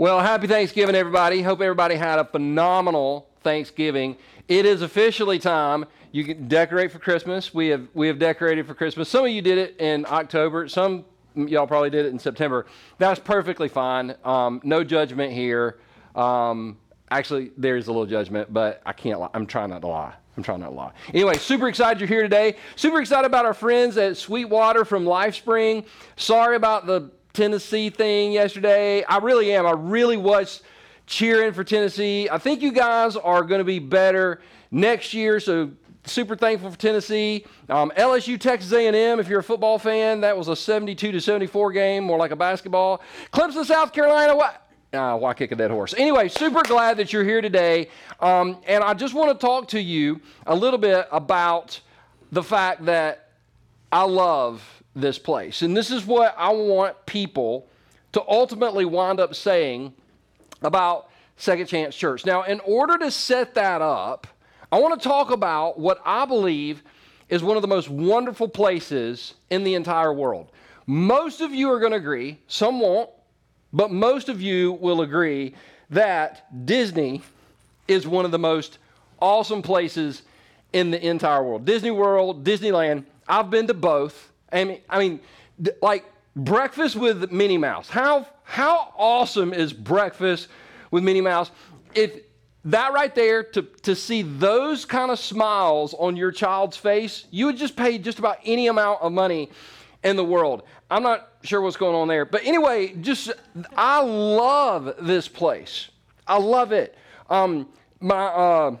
Well, happy Thanksgiving, everybody. Hope everybody had a phenomenal Thanksgiving. It is officially time. You can decorate for Christmas. We have we have decorated for Christmas. Some of you did it in October. Some y'all probably did it in September. That's perfectly fine. Um, no judgment here. Um, actually, there is a little judgment, but I can't. Lie. I'm trying not to lie. I'm trying not to lie. Anyway, super excited you're here today. Super excited about our friends at Sweetwater from LifeSpring. Sorry about the Tennessee thing yesterday. I really am. I really was cheering for Tennessee. I think you guys are going to be better next year. So super thankful for Tennessee. Um, LSU, Texas A&M. If you're a football fan, that was a 72 to 74 game, more like a basketball. Clemson, South Carolina. What? Uh, why kick a dead horse? Anyway, super glad that you're here today. Um, and I just want to talk to you a little bit about the fact that I love this place. And this is what I want people to ultimately wind up saying about Second Chance Church. Now, in order to set that up, I want to talk about what I believe is one of the most wonderful places in the entire world. Most of you are going to agree, some won't, but most of you will agree that Disney is one of the most awesome places in the entire world. Disney World, Disneyland, I've been to both. I mean, I mean like breakfast with Minnie Mouse. How, how awesome is breakfast with Minnie Mouse? If that right there, to, to see those kind of smiles on your child's face, you would just pay just about any amount of money in the world. I'm not sure what's going on there. But anyway, just I love this place. I love it. Um, my uh,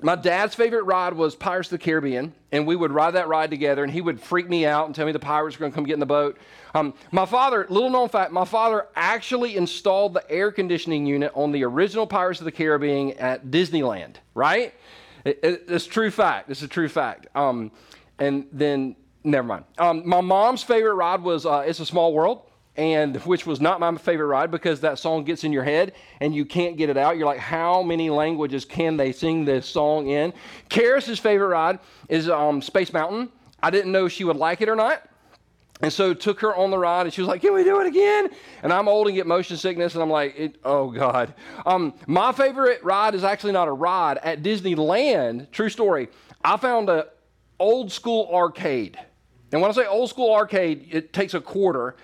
my dad's favorite ride was Pirates of the Caribbean, and we would ride that ride together, and he would freak me out and tell me the pirates were going to come get in the boat. Um, my father, little known fact, my father actually installed the air conditioning unit on the original Pirates of the Caribbean at Disneyland, right? It, it, it's true fact. It's a true fact. Um, and then never mind. Um, my mom's favorite ride was uh, It's a Small World, and which was not my favorite ride because that song gets in your head and you can't get it out. You're like, how many languages can they sing this song in? Karis's favorite ride is um, Space Mountain. I didn't know she would like it or not. And so took her on the ride, and she was like, "Can we do it again?" And I'm old and get motion sickness, and I'm like, "Oh God." Um, my favorite ride is actually not a ride at Disneyland. True story. I found a old school arcade and when I say old school arcade, it takes a quarter.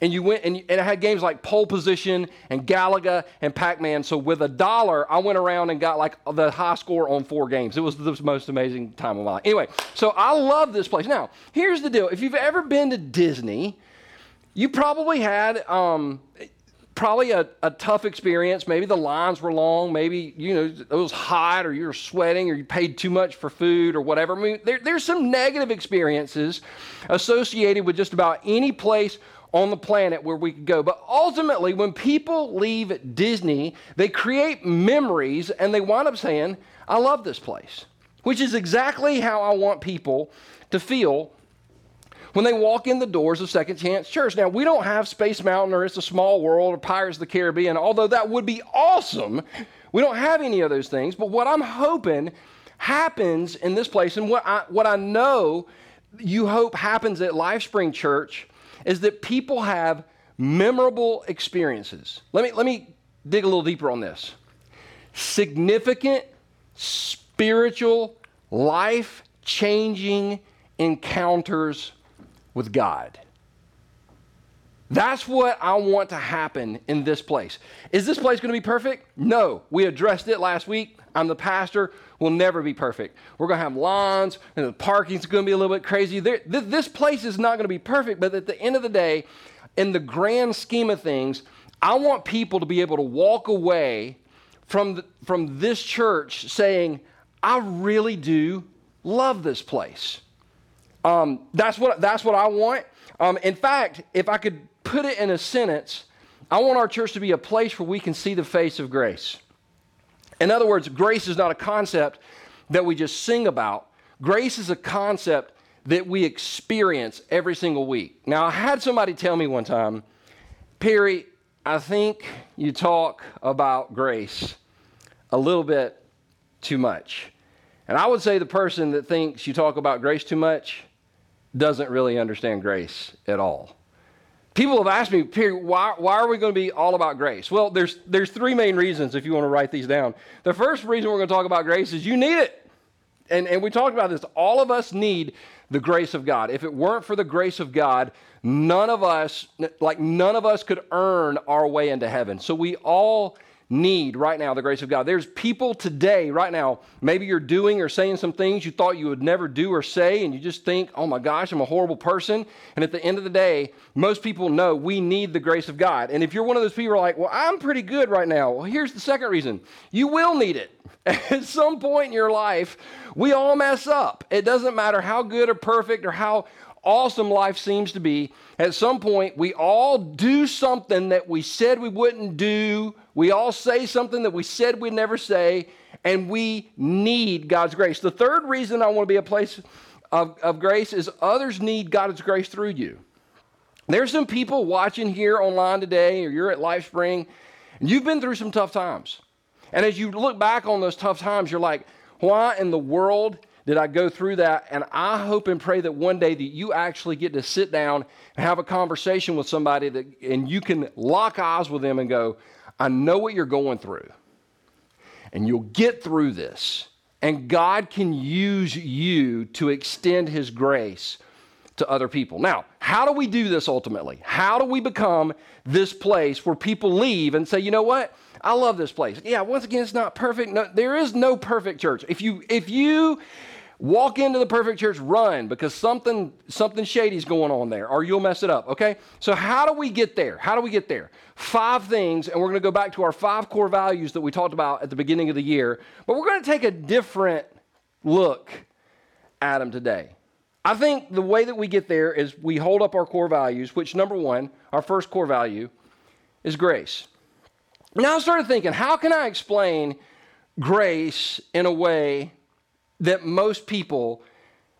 And you went and, you, and it had games like Pole Position and Galaga and Pac Man. So with a dollar, I went around and got like the high score on four games. It was the most amazing time of my life. Anyway, so I love this place. Now, here's the deal if you've ever been to Disney, you probably had um, probably a, a tough experience. Maybe the lines were long. Maybe, you know, it was hot or you were sweating or you paid too much for food or whatever. I mean, there, there's some negative experiences associated with just about any place on the planet where we could go. But ultimately, when people leave Disney, they create memories and they wind up saying, I love this place, which is exactly how I want people to feel when they walk in the doors of Second Chance Church. Now, we don't have Space Mountain or It's a Small World or Pirates of the Caribbean, although that would be awesome. We don't have any of those things. But what I'm hoping happens in this place, and what I, what I know you hope happens at LifeSpring Church, is that people have memorable experiences. Let me, let me dig a little deeper on this. Significant, spiritual, life changing encounters with God. That's what I want to happen in this place. Is this place going to be perfect? No. We addressed it last week. I'm the pastor. We'll never be perfect. We're going to have lawns, and the parking's going to be a little bit crazy. There, th- this place is not going to be perfect, but at the end of the day, in the grand scheme of things, I want people to be able to walk away from, the, from this church saying, I really do love this place. Um, that's, what, that's what I want. Um, in fact, if I could put it in a sentence, I want our church to be a place where we can see the face of grace. In other words, grace is not a concept that we just sing about, grace is a concept that we experience every single week. Now, I had somebody tell me one time, Perry, I think you talk about grace a little bit too much. And I would say the person that thinks you talk about grace too much doesn't really understand grace at all. People have asked me, why, why are we going to be all about grace? Well, there's, there's three main reasons if you want to write these down. The first reason we're going to talk about grace is you need it. And, and we talked about this. All of us need the grace of God. If it weren't for the grace of God, none of us, like none of us could earn our way into heaven. So we all need right now the grace of God. There's people today, right now, maybe you're doing or saying some things you thought you would never do or say, and you just think, oh my gosh, I'm a horrible person. And at the end of the day, most people know we need the grace of God. And if you're one of those people like, well, I'm pretty good right now, well, here's the second reason you will need it. At some point in your life, we all mess up. It doesn't matter how good or perfect or how awesome life seems to be. At some point, we all do something that we said we wouldn't do we all say something that we said we'd never say, and we need God's grace. The third reason I want to be a place of, of grace is others need God's grace through you. There's some people watching here online today, or you're at LifeSpring, and you've been through some tough times. And as you look back on those tough times, you're like, why in the world did I go through that? And I hope and pray that one day that you actually get to sit down and have a conversation with somebody that, and you can lock eyes with them and go, I know what you're going through, and you'll get through this. And God can use you to extend His grace to other people. Now, how do we do this ultimately? How do we become this place where people leave and say, you know what? I love this place. Yeah, once again, it's not perfect. No, there is no perfect church. If you if you Walk into the perfect church, run because something something shady's going on there, or you'll mess it up. Okay. So how do we get there? How do we get there? Five things, and we're going to go back to our five core values that we talked about at the beginning of the year. But we're going to take a different look at them today. I think the way that we get there is we hold up our core values, which number one, our first core value, is grace. Now I started thinking, how can I explain grace in a way that most people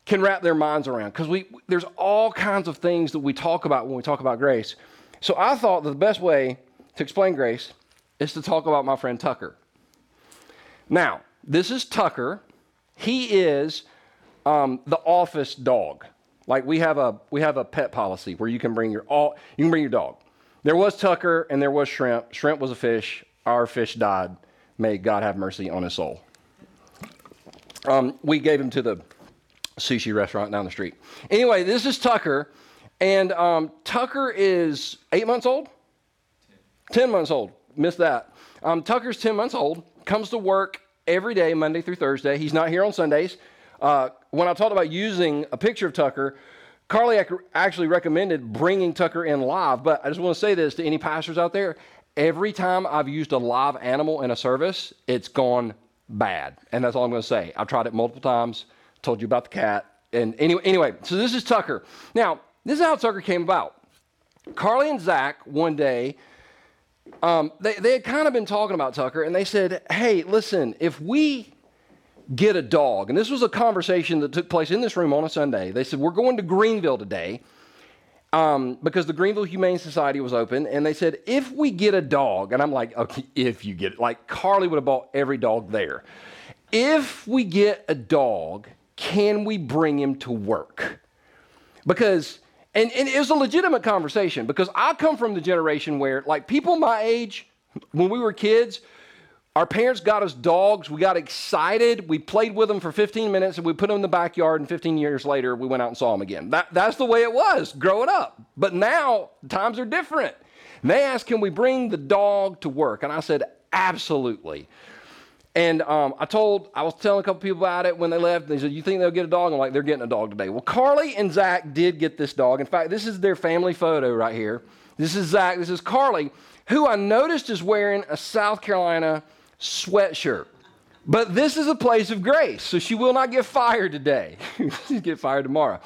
can wrap their minds around because we there's all kinds of things that we talk about when we talk about grace. So I thought that the best way to explain grace is to talk about my friend Tucker. Now, this is Tucker. He is um, the office dog. Like we have a we have a pet policy where you can bring your all you can bring your dog. There was Tucker and there was shrimp. Shrimp was a fish. Our fish died. May God have mercy on his soul um, we gave him to the sushi restaurant down the street. Anyway, this is Tucker, and um, Tucker is eight months old, ten months old. Missed that. Um, Tucker's ten months old. Comes to work every day, Monday through Thursday. He's not here on Sundays. Uh, when I talked about using a picture of Tucker, Carly actually recommended bringing Tucker in live. But I just want to say this to any pastors out there: every time I've used a live animal in a service, it's gone bad. And that's all I'm going to say. I've tried it multiple times, told you about the cat. And anyway, anyway, so this is Tucker. Now, this is how Tucker came about. Carly and Zach one day, um, they, they had kind of been talking about Tucker, and they said, Hey, listen, if we get a dog, and this was a conversation that took place in this room on a Sunday, they said, We're going to Greenville today um, because the Greenville Humane Society was open, and they said, if we get a dog, and I'm like, okay, if you get it, like Carly would have bought every dog there. If we get a dog, can we bring him to work? Because, and, and it was a legitimate conversation because I come from the generation where, like, people my age, when we were kids, our parents got us dogs. We got excited. We played with them for 15 minutes and we put them in the backyard. And 15 years later, we went out and saw them again. That, that's the way it was growing up. But now times are different. And they asked, Can we bring the dog to work? And I said, Absolutely. And um, I told, I was telling a couple people about it when they left. They said, You think they'll get a dog? I'm like, They're getting a dog today. Well, Carly and Zach did get this dog. In fact, this is their family photo right here. This is Zach. This is Carly, who I noticed is wearing a South Carolina sweatshirt. But this is a place of grace, so she will not get fired today. She'll get fired tomorrow.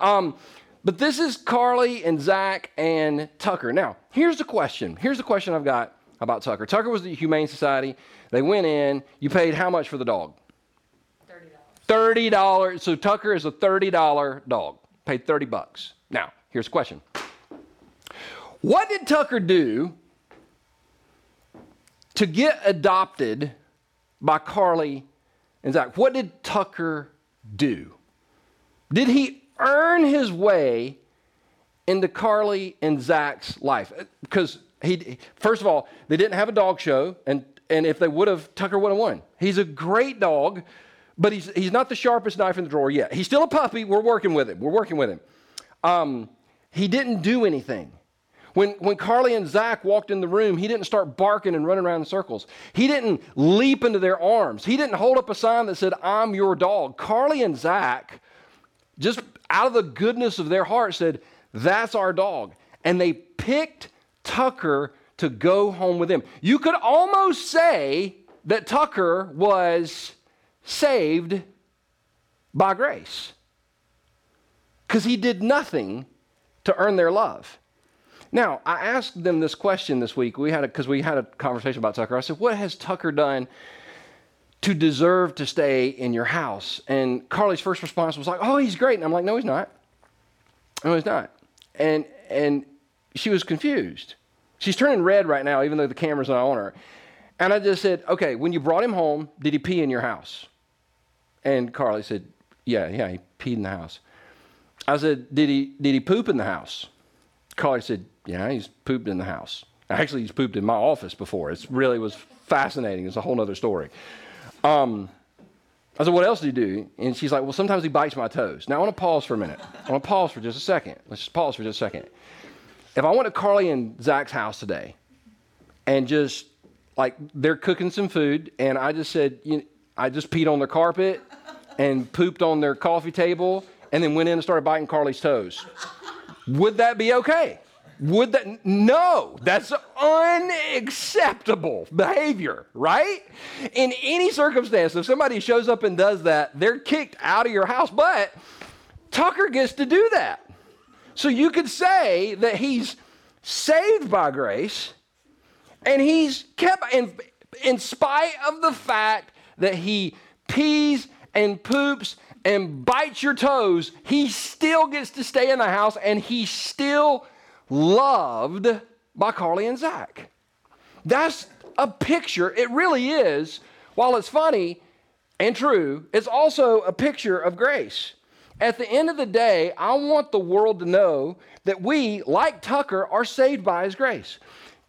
Um, but this is Carly and Zach and Tucker. Now, here's the question. Here's the question I've got about Tucker. Tucker was the Humane Society. They went in. You paid how much for the dog? $30. $30. So Tucker is a $30 dog. Paid 30 bucks. Now, here's the question. What did Tucker do to get adopted by Carly and Zach, what did Tucker do? Did he earn his way into Carly and Zach's life? Because he, first of all, they didn't have a dog show, and, and if they would have, Tucker would have won. He's a great dog, but he's, he's not the sharpest knife in the drawer yet. He's still a puppy. We're working with him. We're working with him. Um, he didn't do anything. When, when Carly and Zach walked in the room, he didn't start barking and running around in circles. He didn't leap into their arms. He didn't hold up a sign that said, I'm your dog. Carly and Zach, just out of the goodness of their heart, said, That's our dog. And they picked Tucker to go home with them. You could almost say that Tucker was saved by grace because he did nothing to earn their love. Now, I asked them this question this week. We had because we had a conversation about Tucker. I said, "What has Tucker done to deserve to stay in your house?" And Carly's first response was like, "Oh, he's great." And I'm like, "No, he's not. No, he's not." And and she was confused. She's turning red right now, even though the camera's not on her. And I just said, "Okay, when you brought him home, did he pee in your house?" And Carly said, "Yeah, yeah, he peed in the house." I said, "Did he did he poop in the house?" Carly said, yeah, he's pooped in the house. Actually, he's pooped in my office before. It really was fascinating. It's a whole other story. Um, I said, What else do you do? And she's like, Well, sometimes he bites my toes. Now, I want to pause for a minute. I want to pause for just a second. Let's just pause for just a second. If I went to Carly and Zach's house today and just like they're cooking some food, and I just said, you know, I just peed on their carpet and pooped on their coffee table, and then went in and started biting Carly's toes, would that be okay? Would that? No, that's unacceptable behavior, right? In any circumstance, if somebody shows up and does that, they're kicked out of your house. But Tucker gets to do that. So you could say that he's saved by grace and he's kept, in, in spite of the fact that he pees and poops and bites your toes, he still gets to stay in the house and he still loved by Carly and Zach. That's a picture. It really is. While it's funny and true, it's also a picture of grace. At the end of the day, I want the world to know that we, like Tucker, are saved by his grace.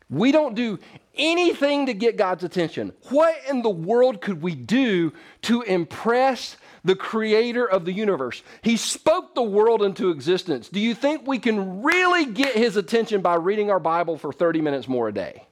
We don't do anything to get God's attention. What in the world could we do to impress the creator of the universe. He spoke the world into existence. Do you think we can really get his attention by reading our Bible for 30 minutes more a day?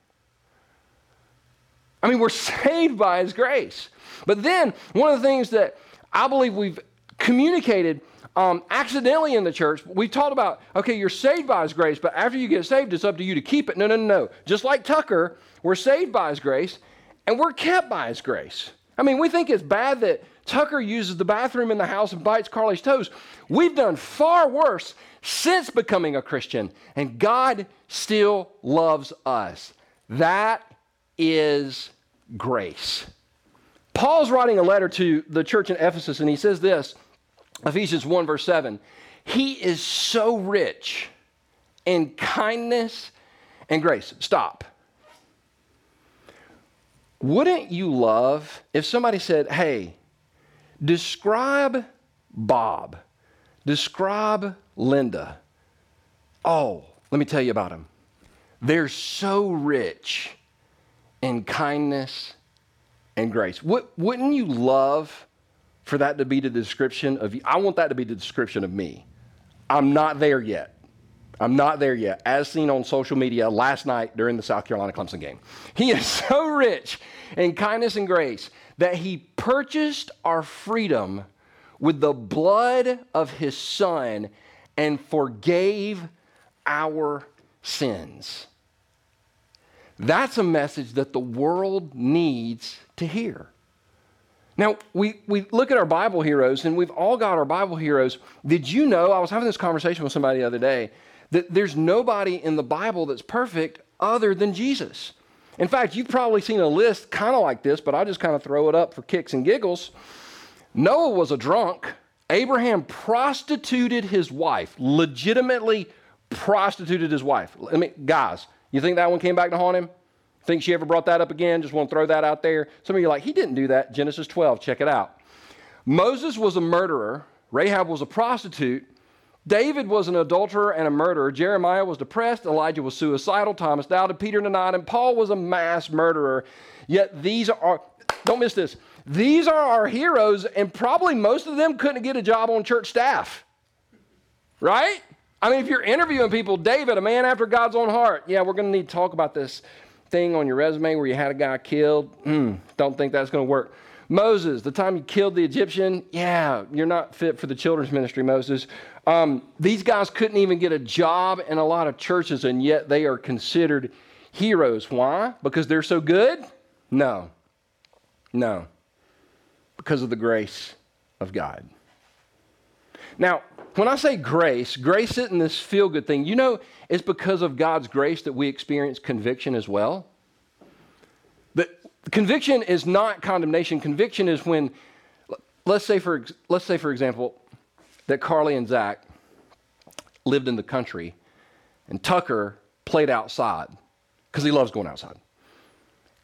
I mean, we're saved by his grace. But then, one of the things that I believe we've communicated um, accidentally in the church, we talked about, okay, you're saved by his grace, but after you get saved, it's up to you to keep it. No, no, no, no. Just like Tucker, we're saved by his grace and we're kept by his grace. I mean, we think it's bad that Tucker uses the bathroom in the house and bites Carly's toes. We've done far worse since becoming a Christian, and God still loves us. That is grace. Paul's writing a letter to the church in Ephesus, and he says this Ephesians 1, verse 7 He is so rich in kindness and grace. Stop. Wouldn't you love if somebody said, Hey, Describe Bob. Describe Linda. Oh, let me tell you about them. They're so rich in kindness and grace. Wouldn't you love for that to be the description of you? I want that to be the description of me. I'm not there yet. I'm not there yet, as seen on social media last night during the South Carolina Clemson game. He is so rich in kindness and grace that he purchased our freedom with the blood of his son and forgave our sins. That's a message that the world needs to hear. Now, we, we look at our Bible heroes, and we've all got our Bible heroes. Did you know? I was having this conversation with somebody the other day that there's nobody in the Bible that's perfect other than Jesus. In fact, you've probably seen a list kind of like this, but I just kind of throw it up for kicks and giggles. Noah was a drunk. Abraham prostituted his wife, legitimately prostituted his wife. I mean, guys, you think that one came back to haunt him? Think she ever brought that up again? Just want to throw that out there. Some of you are like, he didn't do that. Genesis 12, check it out. Moses was a murderer. Rahab was a prostitute. David was an adulterer and a murderer. Jeremiah was depressed. Elijah was suicidal. Thomas doubted. Peter denied him. Paul was a mass murderer. Yet these are, don't miss this, these are our heroes, and probably most of them couldn't get a job on church staff. Right? I mean, if you're interviewing people, David, a man after God's own heart, yeah, we're going to need to talk about this thing on your resume where you had a guy killed. Mm, don't think that's going to work. Moses, the time you killed the Egyptian, yeah, you're not fit for the children's ministry, Moses. Um, these guys couldn't even get a job in a lot of churches, and yet they are considered heroes. Why? Because they're so good? No. No. Because of the grace of God. Now, when I say grace, grace isn't this feel good thing. You know, it's because of God's grace that we experience conviction as well. But conviction is not condemnation. Conviction is when, let's say for, let's say for example, that Carly and Zach lived in the country and Tucker played outside because he loves going outside.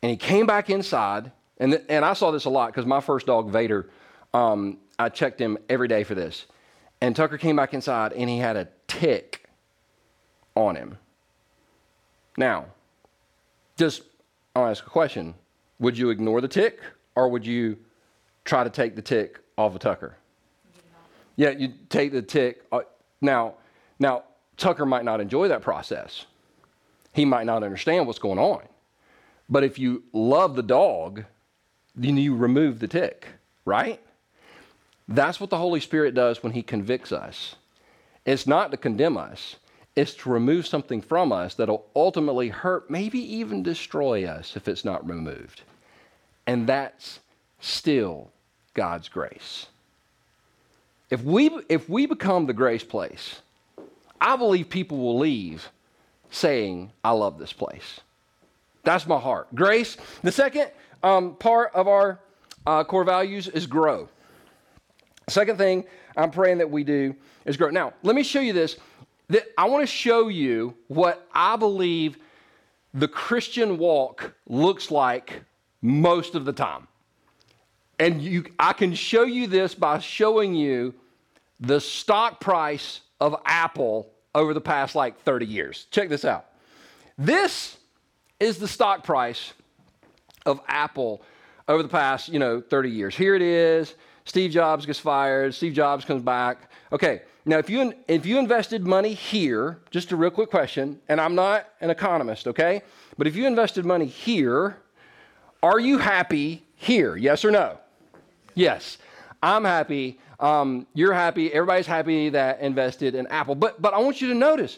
And he came back inside, and, th- and I saw this a lot because my first dog, Vader, um, I checked him every day for this. And Tucker came back inside and he had a tick on him. Now, just I'll ask a question. Would you ignore the tick or would you try to take the tick off of Tucker? Yeah, you take the tick. Uh, now, now Tucker might not enjoy that process. He might not understand what's going on. But if you love the dog, then you remove the tick, right? That's what the Holy Spirit does when He convicts us. It's not to condemn us, it's to remove something from us that'll ultimately hurt, maybe even destroy us if it's not removed. And that's still God's grace. If we, if we become the grace place, I believe people will leave saying, I love this place. That's my heart. Grace. The second um, part of our uh, core values is grow. Second thing I'm praying that we do is grow. Now, let me show you this. That I want to show you what I believe the Christian walk looks like most of the time. And you, I can show you this by showing you the stock price of Apple over the past like 30 years. Check this out. This is the stock price of Apple over the past, you know, 30 years. Here it is. Steve Jobs gets fired. Steve Jobs comes back. Okay, now if you if you invested money here, just a real quick question, and I'm not an economist, okay, but if you invested money here, are you happy here? Yes or no? Yes, I'm happy. Um, you're happy. Everybody's happy that invested in Apple. But but I want you to notice,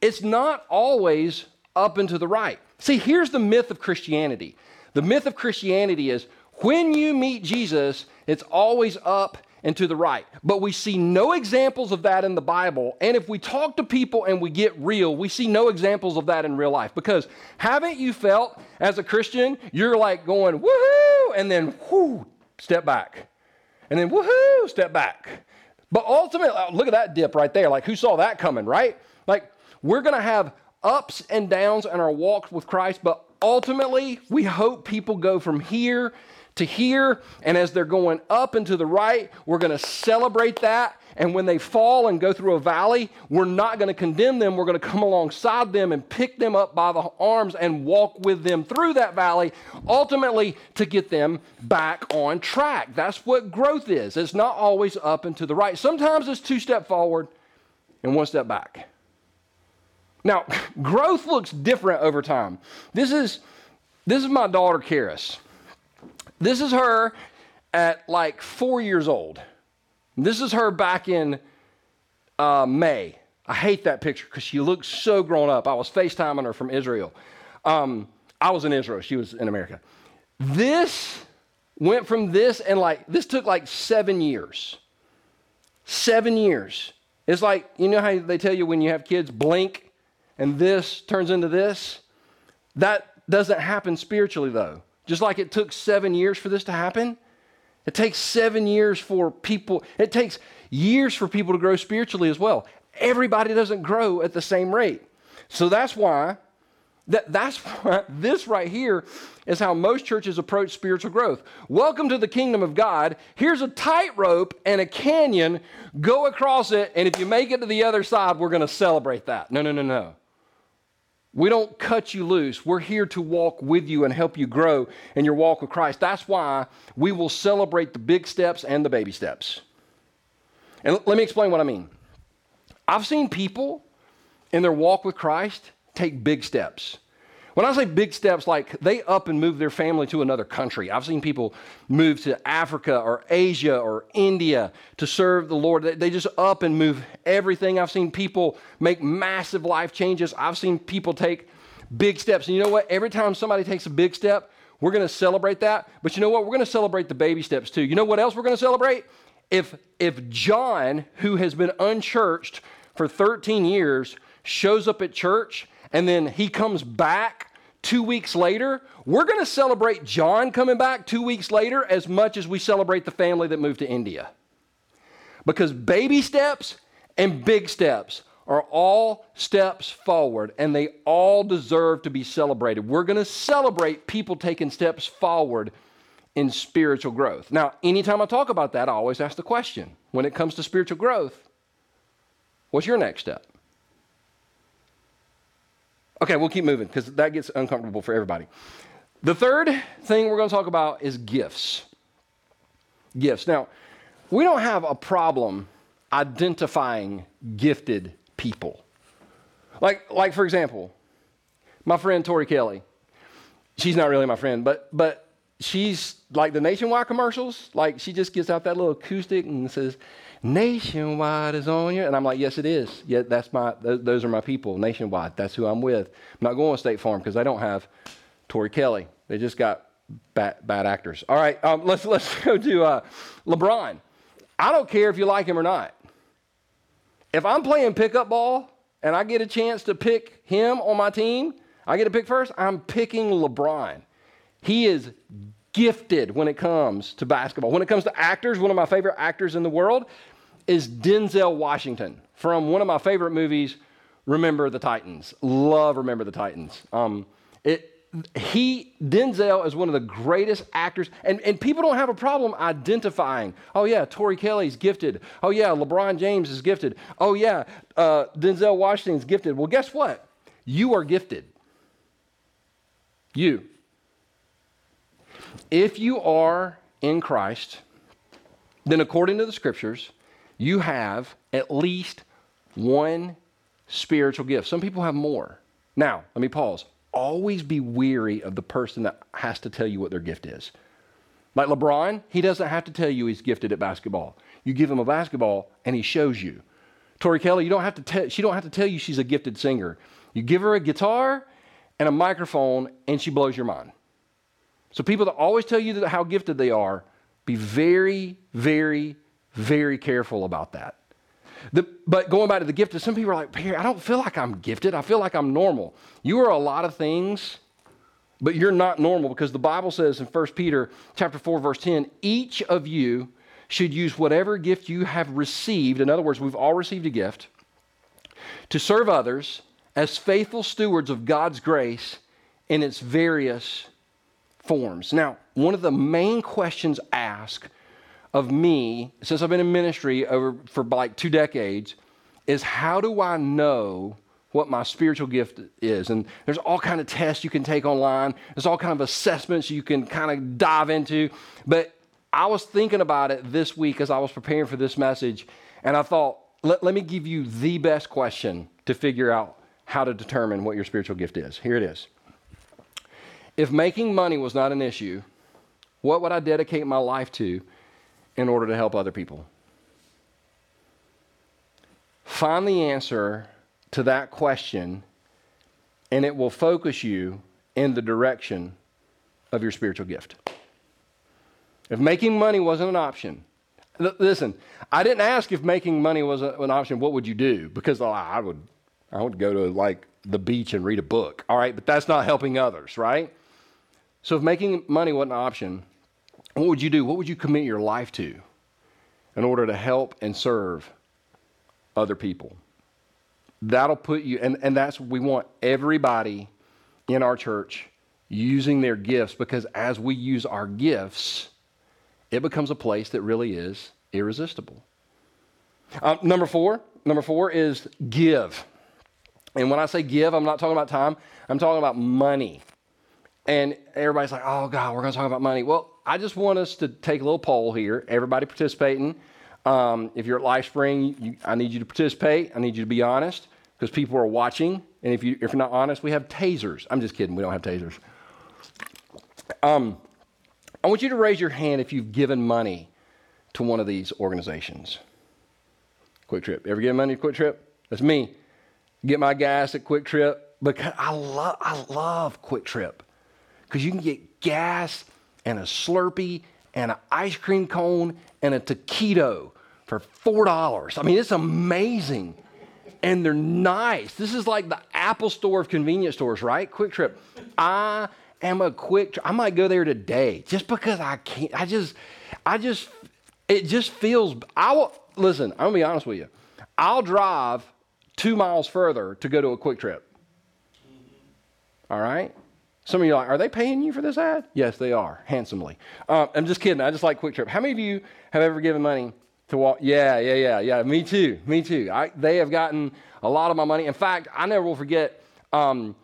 it's not always up and to the right. See, here's the myth of Christianity. The myth of Christianity is when you meet Jesus, it's always up and to the right. But we see no examples of that in the Bible. And if we talk to people and we get real, we see no examples of that in real life. Because haven't you felt as a Christian, you're like going, woohoo, and then whoo, step back. And then woohoo, step back. But ultimately, oh, look at that dip right there. Like, who saw that coming, right? Like, we're going to have ups and downs in our walk with Christ, but ultimately, we hope people go from here to here. And as they're going up and to the right, we're going to celebrate that. And when they fall and go through a valley, we're not going to condemn them. We're going to come alongside them and pick them up by the arms and walk with them through that valley, ultimately to get them back on track. That's what growth is. It's not always up and to the right. Sometimes it's two step forward and one step back. Now, growth looks different over time. This is this is my daughter Karis. This is her at like four years old. This is her back in uh, May. I hate that picture because she looks so grown up. I was FaceTiming her from Israel. Um, I was in Israel, she was in America. This went from this and like, this took like seven years. Seven years. It's like, you know how they tell you when you have kids, blink and this turns into this? That doesn't happen spiritually though. Just like it took seven years for this to happen, it takes seven years for people, it takes years for people to grow spiritually as well. Everybody doesn't grow at the same rate. So that's why That, that's why this right here is how most churches approach spiritual growth. Welcome to the kingdom of God. Here's a tightrope and a canyon. Go across it, and if you make it to the other side, we're going to celebrate that. No, no, no, no. We don't cut you loose. We're here to walk with you and help you grow in your walk with Christ. That's why we will celebrate the big steps and the baby steps. And let me explain what I mean. I've seen people in their walk with Christ take big steps. When I say big steps, like they up and move their family to another country. I've seen people move to Africa or Asia or India to serve the Lord. They just up and move everything. I've seen people make massive life changes. I've seen people take big steps. And you know what? Every time somebody takes a big step, we're going to celebrate that. But you know what? We're going to celebrate the baby steps too. You know what else we're going to celebrate? If if John, who has been unchurched for 13 years, shows up at church and then he comes back two weeks later, we're going to celebrate John coming back two weeks later as much as we celebrate the family that moved to India. Because baby steps and big steps are all steps forward and they all deserve to be celebrated. We're going to celebrate people taking steps forward in spiritual growth. Now, anytime I talk about that, I always ask the question when it comes to spiritual growth, what's your next step? Okay, we'll keep moving because that gets uncomfortable for everybody. The third thing we're going to talk about is gifts. Gifts. Now, we don't have a problem identifying gifted people. Like, like for example, my friend Tori Kelly. She's not really my friend, but but she's like the nationwide commercials. Like she just gets out that little acoustic and says, Nationwide is on you. And I'm like, yes, it is. Yeah, that's my, th- those are my people, nationwide. That's who I'm with. I'm not going to State Farm because they don't have Tori Kelly. They just got bad, bad actors. All right, um, let's, let's go to uh, LeBron. I don't care if you like him or not. If I'm playing pickup ball and I get a chance to pick him on my team, I get to pick first, I'm picking LeBron. He is gifted when it comes to basketball. When it comes to actors, one of my favorite actors in the world is Denzel Washington from one of my favorite movies, Remember the Titans. Love Remember the Titans. Um, it, he Denzel is one of the greatest actors, and, and people don't have a problem identifying. Oh yeah, Tori Kelly's gifted. Oh yeah, LeBron James is gifted. Oh yeah, uh, Denzel Washington's gifted. Well, guess what? You are gifted. You. If you are in Christ, then according to the scriptures, you have at least one spiritual gift. Some people have more. Now, let me pause. Always be weary of the person that has to tell you what their gift is. Like LeBron, he doesn't have to tell you he's gifted at basketball. You give him a basketball and he shows you. Tori Kelly, you don't have to tell she don't have to tell you she's a gifted singer. You give her a guitar and a microphone and she blows your mind. So people that always tell you how gifted they are, be very, very, very careful about that. The, but going back to the gifted, some people are like, I don't feel like I'm gifted. I feel like I'm normal. You are a lot of things, but you're not normal because the Bible says in 1 Peter chapter 4, verse 10, each of you should use whatever gift you have received. In other words, we've all received a gift to serve others as faithful stewards of God's grace in its various forms. Now, one of the main questions asked of me since I've been in ministry over for like two decades is how do I know what my spiritual gift is? And there's all kind of tests you can take online. There's all kind of assessments you can kind of dive into. But I was thinking about it this week as I was preparing for this message, and I thought, let, let me give you the best question to figure out how to determine what your spiritual gift is. Here it is. If making money was not an issue, what would I dedicate my life to in order to help other people? Find the answer to that question, and it will focus you in the direction of your spiritual gift. If making money wasn't an option, listen, I didn't ask if making money was an option, what would you do? Because oh, I would, I would go to like the beach and read a book. All right, but that's not helping others, right? So if making money wasn't an option, what would you do? What would you commit your life to in order to help and serve other people? That'll put you, and, and that's we want everybody in our church using their gifts because as we use our gifts, it becomes a place that really is irresistible. Uh, number four, number four is give. And when I say give, I'm not talking about time, I'm talking about money. And everybody's like, oh, God, we're going to talk about money. Well, I just want us to take a little poll here. Everybody participating. Um, if you're at LifeSpring, you, I need you to participate. I need you to be honest because people are watching. And if, you, if you're not honest, we have tasers. I'm just kidding. We don't have tasers. Um, I want you to raise your hand if you've given money to one of these organizations. QuikTrip. Ever given money to QuikTrip? That's me. Get my gas at QuikTrip because I I love QuikTrip because you can get gas and a Slurpee and an ice cream cone and a taquito for $4. I mean, it's amazing. And they're nice. This is like the Apple store of convenience stores, right? QuikTrip. I am a QuikTrip. I might go there today just because I can't. I just, I just, it just feels, I will, listen, I'm gonna be honest with you. I'll drive two miles further to go to a QuikTrip. All right? Some of you are like, are they paying you for this ad? Yes, they are, handsomely. Uh, I'm just kidding. I just like QuikTrip. How many of you have ever given money to walk? Yeah, yeah, yeah, yeah. Me too. Me too. I, they have gotten a lot of my money. In fact, I never will forget. Um,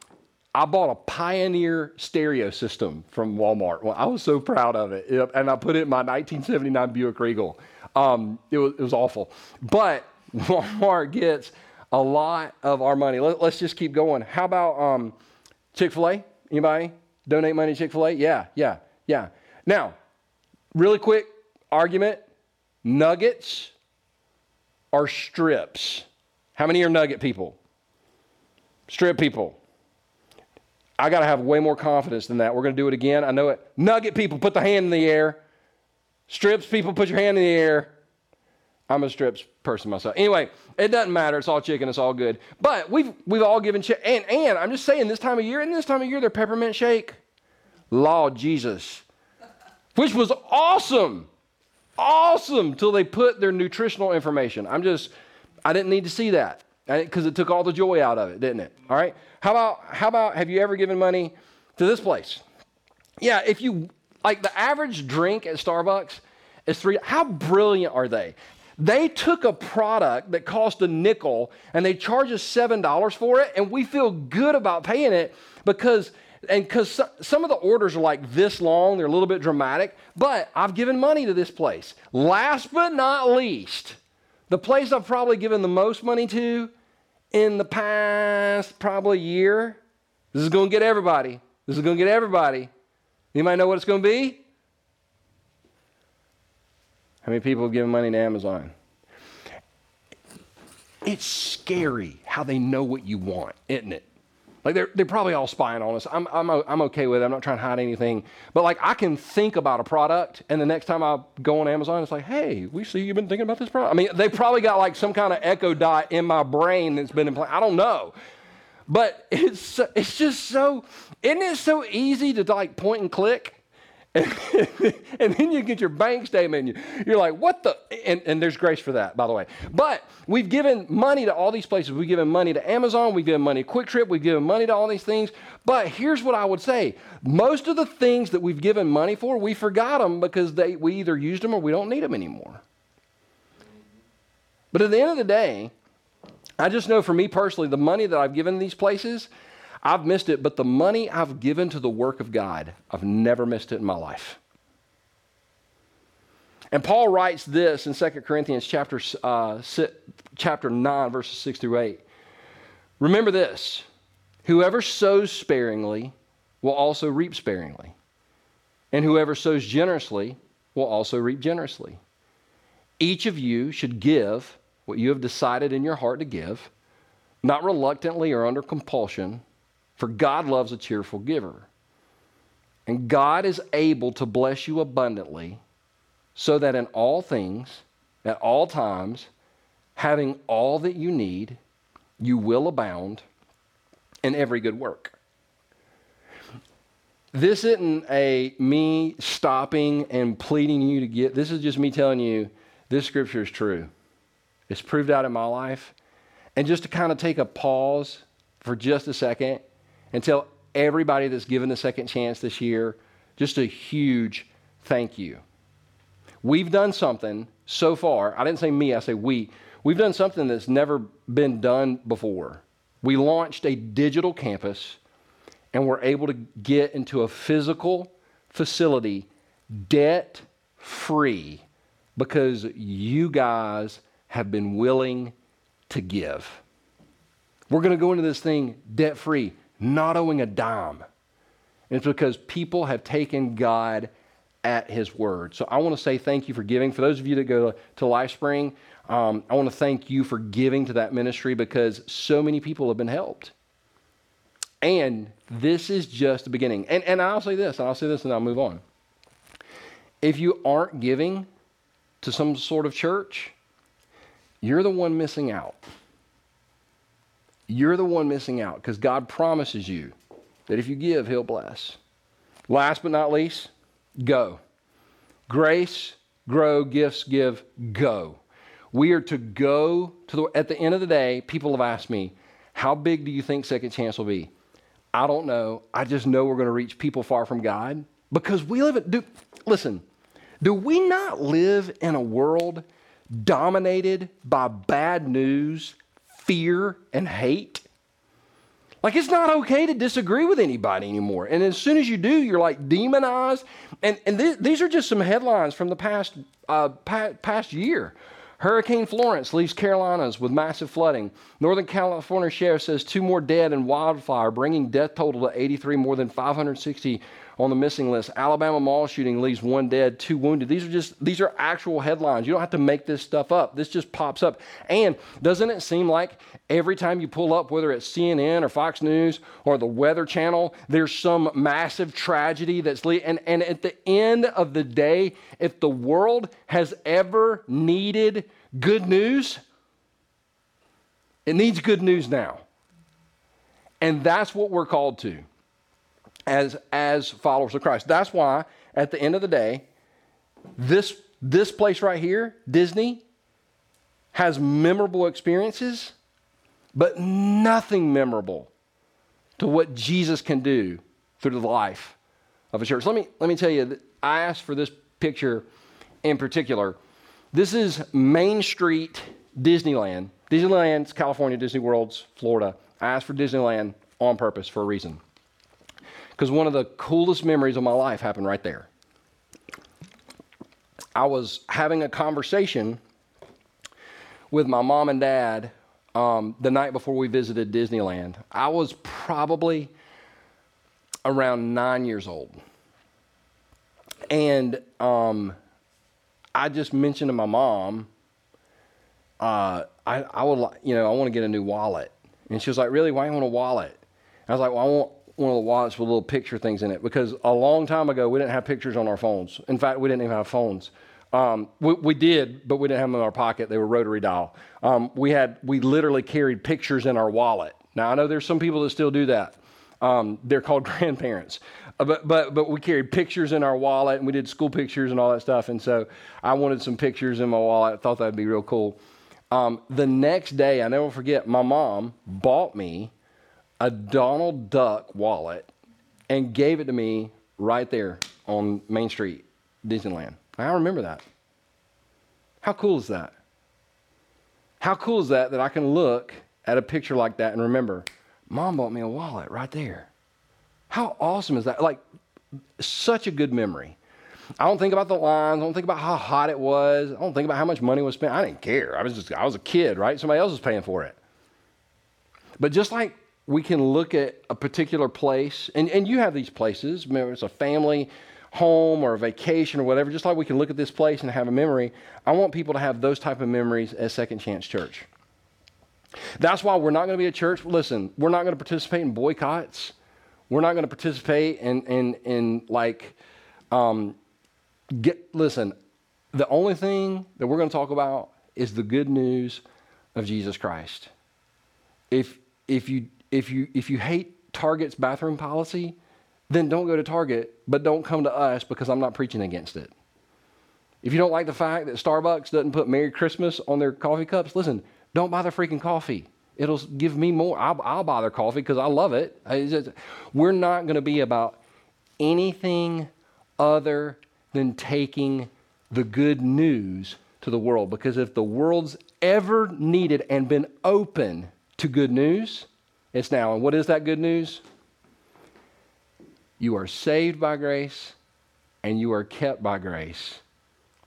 I bought a Pioneer stereo system from Walmart. Well, I was so proud of it, and I put it in my 1979 Buick Regal. Um, it, was, it was awful, but Walmart gets a lot of our money. Let, us just keep going. How about um, Chick Fil A? Anybody donate money to Chick fil A? Yeah, yeah, yeah. Now, really quick argument nuggets or strips? How many are nugget people? Strip people. I got to have way more confidence than that. We're going to do it again. I know it. Nugget people, put the hand in the air. Strips people, put your hand in the air. I'm a strips person myself. Anyway, it doesn't matter. It's all chicken. It's all good. But we've we've all given. And and I'm just saying, this time of year, and this time of year, their peppermint shake, Lord Jesus, which was awesome, awesome till they put their nutritional information. I'm just, I didn't need to see that because it took all the joy out of it, didn't it? All right. How about how about have you ever given money to this place? Yeah, if you like the average drink at Starbucks is three. How brilliant are they? They took a product that cost a nickel and they charge us $7 for it, and we feel good about paying it because and because some of the orders are like this long, they're a little bit dramatic, but I've given money to this place. Last but not least, the place I've probably given the most money to in the past probably year. This is going to get everybody. This is going to get everybody. You might know what it's going to be? How many people have given money to Amazon? It's scary how they know what you want, isn't it? Like they're, they're probably all spying on us. I'm, I'm, I'm okay with it. I'm not trying to hide anything. But like I can think about a product and the next time I go on Amazon, it's like, hey, we see you've been thinking about this product. I mean, they probably got like some kind of echo dot in my brain that's been play. I don't know. But it's, it's just so, isn't it so easy to like point and click? And, and, then you get your bank statement. And you're like, what the? And, and, there's grace for that, by the way. But we've given money to all these places. We've given money to Amazon. We've given money to QuikTrip. We've given money to all these things. But here's what I would say most of the things that we've given money for, we forgot them because they, we either used them or we don't need them anymore. But at the end of the day, I just know for me personally, the money that I've given these places, I've missed it, but the money I've given to the work of God, I've never missed it in my life. And Paul writes this in 2 Corinthians chapter, uh, chapter 9, verses 6 through 8. Remember this whoever sows sparingly will also reap sparingly, and whoever sows generously will also reap generously. Each of you should give what you have decided in your heart to give, not reluctantly or under compulsion for God loves a cheerful giver. And God is able to bless you abundantly so that in all things, at all times, having all that you need, you will abound in every good work. This isn't a me stopping and pleading you to get, this is just me telling you this scripture is true. It's proved out in my life. And just to kind of take a pause for just a second and tell everybody that's given the second chance this year, just a huge thank you. We've done something so far. I didn't say me, I say we. We've done something that's never been done before. We launched a digital campus and we're able to get into a physical facility debt free because you guys have been willing to give. We're going to go into this thing debt free, not owing a dime. It's because people have taken God at His word. So I want to say thank you for giving. For those of you that go to LifeSpring, um, I want to thank you for giving to that ministry because so many people have been helped. And this is just the beginning. And, and I'll say this, and I'll say this, and I'll move on. If you aren't giving to some sort of church, you're the one missing out. You're the one missing out because God promises you that if you give, He'll bless. Last but not least, go. Grace, grow, gifts, give, go. We are to go to the, at the end of the day, people have asked me, how big do you think Second Chance will be? I don't know. I just know we're going to reach people far from God because we live in, do, listen, do we not live in a world dominated by bad news, fear, and hate? Like it's not okay to disagree with anybody anymore. And as soon as you do, you're like demonized. And, and th- these are just some headlines from the past, uh, pa- past year. Hurricane Florence leaves Carolinas with massive flooding. Northern California Sheriff says two more dead in wildfire, bringing death total to 83, more than 560 on the missing list. Alabama mall shooting leaves one dead, two wounded. These are just these are actual headlines. You don't have to make this stuff up. This just pops up. And doesn't it seem like every time you pull up, whether it's CNN or Fox News or the Weather Channel, there's some massive tragedy that's and and at the end of the day, if the world has ever needed good news, it needs good news now. And that's what we're called to as, as followers of Christ. That's why, at the end of the day, this, this place right here, Disney, has memorable experiences, but nothing memorable to what Jesus can do through the life of a church. Let me, let me tell you, I asked for this picture in particular. This is Main Street, Disneyland. Disneyland's California, Disney World's Florida. I asked for Disneyland on purpose for a reason because one of the coolest memories of my life happened right there. I was having a conversation with my mom and dad um, the night before we visited Disneyland. I was probably around nine years old. And um, I just mentioned to my mom, uh, I, I would, you know, I want to get a new wallet. And she was like, Really? Why do you want a wallet? I was like, Well, I want one of the wallets with little picture things in it because a long time ago we didn't have pictures on our phones. In fact, we didn't even have phones. Um, we, we, did, but we didn't have them in our pocket. They were rotary dial. Um, we had we literally carried pictures in our wallet. Now I know there's some people that still do that. Um, they're called grandparents, uh, but but but we carried pictures in our wallet and we did school pictures and all that stuff. And so I wanted some pictures in my wallet. I thought that'd be real cool. Um, the next day, I never forget. My mom bought me a Donald Duck wallet and gave it to me right there on Main Street, Disneyland. I remember that. How cool is that? How cool is that that I can look at a picture like that and remember, mom bought me a wallet right there. How awesome is that? Like, such a good memory. I don't think about the lines. I don't think about how hot it was. I don't think about how much money was spent. I didn't care. I was just, I was a kid, right? Somebody else was paying for it. But just like we can look at a particular place, and, and you have these places, maybe it's a family home or a vacation or whatever, just like we can look at this place and have a memory. I want people to have those type of memories at Second Chance Church. That's why we're not going to be a church. Listen, we're not going to participate in boycotts. We're not going to participate in, in, in like, um, get, listen, the only thing that we're going to talk about is the good news of Jesus Christ. If, if you if you if you hate Target's bathroom policy, then don't go to Target, but don't come to us because I'm not preaching against it. If you don't like the fact that Starbucks doesn't put Merry Christmas on their coffee cups, listen, don't buy the freaking coffee. It'll give me more. I'll, I'll buy their coffee because I love it. Just, we're not going to be about anything other than taking the good news to the world. Because if the world's ever needed and been open to good news, it's now. And what is that good news? You are saved by grace and you are kept by grace.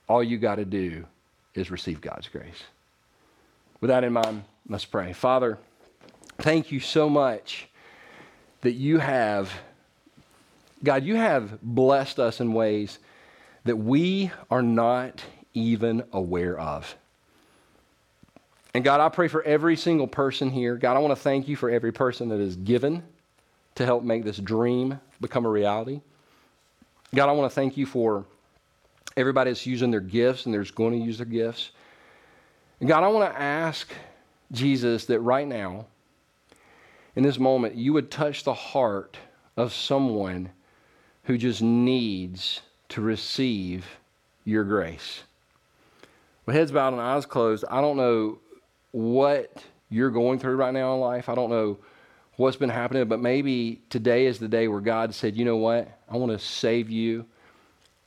All you got to do is receive God's grace. With that in mind, let's pray. Father, thank you so much that you have, God, you have blessed us in ways that we are not even aware of. And God, I pray for every single person here. God, I want to thank you for every person that is given to help make this dream become a reality. God, I want to thank you for everybody that's using their gifts and there's going to use their gifts. And God, I want to ask Jesus that right now, in this moment, you would touch the heart of someone who just needs to receive your grace. With heads bowed and eyes closed, I don't know what you're going through right now in life. I don't know what's been happening, but maybe today is the day where God said, you know what? I want to save you.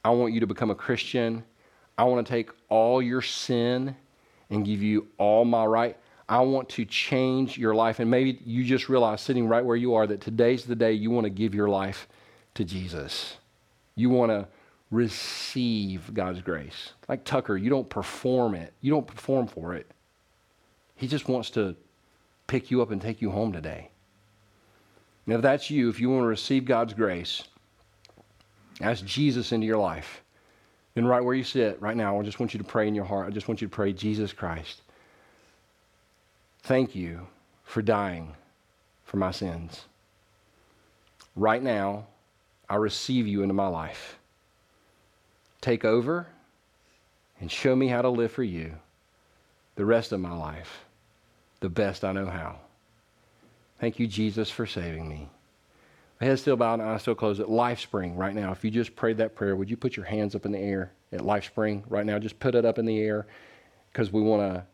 I want you to become a Christian. I want to take all your sin and give you all my right. I want to change your life. And maybe you just realize sitting right where you are that today's the day you want to give your life to Jesus. You want to receive God's grace. Like Tucker, you don't perform it, you don't perform for it. He just wants to pick you up and take you home today. And if that's you, if you want to receive God's grace, ask Jesus into your life. Then, right where you sit right now, I just want you to pray in your heart. I just want you to pray, Jesus Christ, thank you for dying for my sins. Right now, I receive you into my life. Take over and show me how to live for you the rest of my life the best I know how. Thank you, Jesus, for saving me. My head still bowed and eyes still closed. At LifeSpring right now, if you just prayed that prayer, would you put your hands up in the air at LifeSpring right now? Just put it up in the air because we want to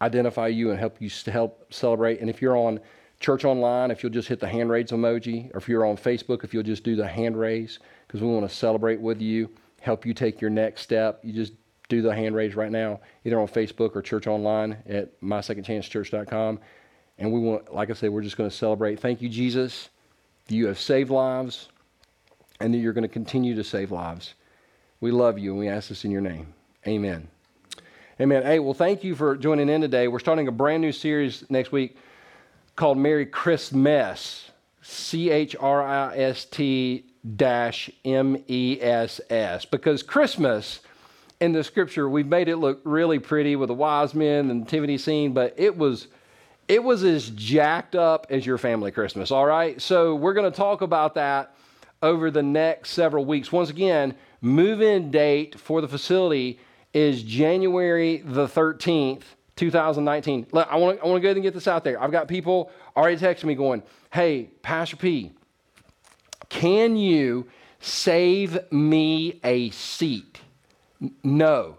identify you and help you help celebrate. And if you're on Church Online, if you'll just hit the hand raise emoji, or if you're on Facebook, if you'll just do the hand raise because we want to celebrate with you help you take your next step, you just do the hand raise right now, either on Facebook or Church Online at mysecondchancechurch.com. And we want, like I said, we're just going to celebrate. Thank you, Jesus. You have saved lives, and that you're going to continue to save lives. We love you, and we ask this in your name. Amen. Amen. Hey, well, thank you for joining in today. We're starting a brand new series next week called Merry Christmas. C H R I S T dash M E S S because Christmas in the scripture we've made it look really pretty with the wise men and the nativity scene, but it was it was as jacked up as your family Christmas. All right, so we're going to talk about that over the next several weeks. Once again, move-in date for the facility is January the thirteenth. 2019. Look, I want to I want to go ahead and get this out there. I've got people already texting me going, "Hey, Pastor P, can you save me a seat? No.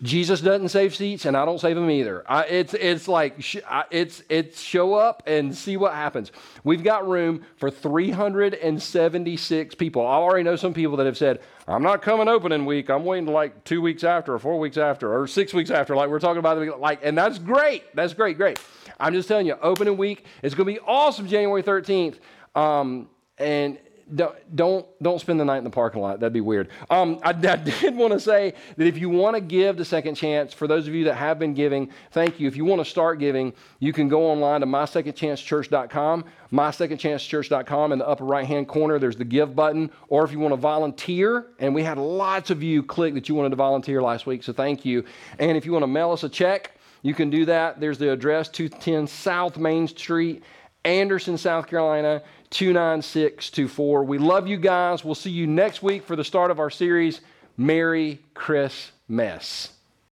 Jesus doesn't save seats, and I don't save them either. I, it's, it's like, sh- I, it's, it's show up and see what happens. We've got room for 376 people. I already know some people that have said, I'm not coming opening week. I'm waiting like two weeks after, or four weeks after, or six weeks after. Like we're talking about, The, like, and that's great. That's great, great. I'm just telling you, opening week is going to be awesome January 13th. Um, and don't don't spend the night in the parking lot. That'd be weird. Um, I, I did want to say that if you want to give the second chance, for those of you that have been giving, thank you. If you want to start giving, you can go online to mysecondchancechurch.com, mysecondchancechurch.com. In the upper right hand corner, there's the give button. Or if you want to volunteer, and we had lots of you click that you wanted to volunteer last week, so thank you. And if you want to mail us a check, you can do that. There's the address 210 South Main Street, Anderson, South Carolina. 29624. We love you guys. We'll see you next week for the start of our series, Merry Christmas.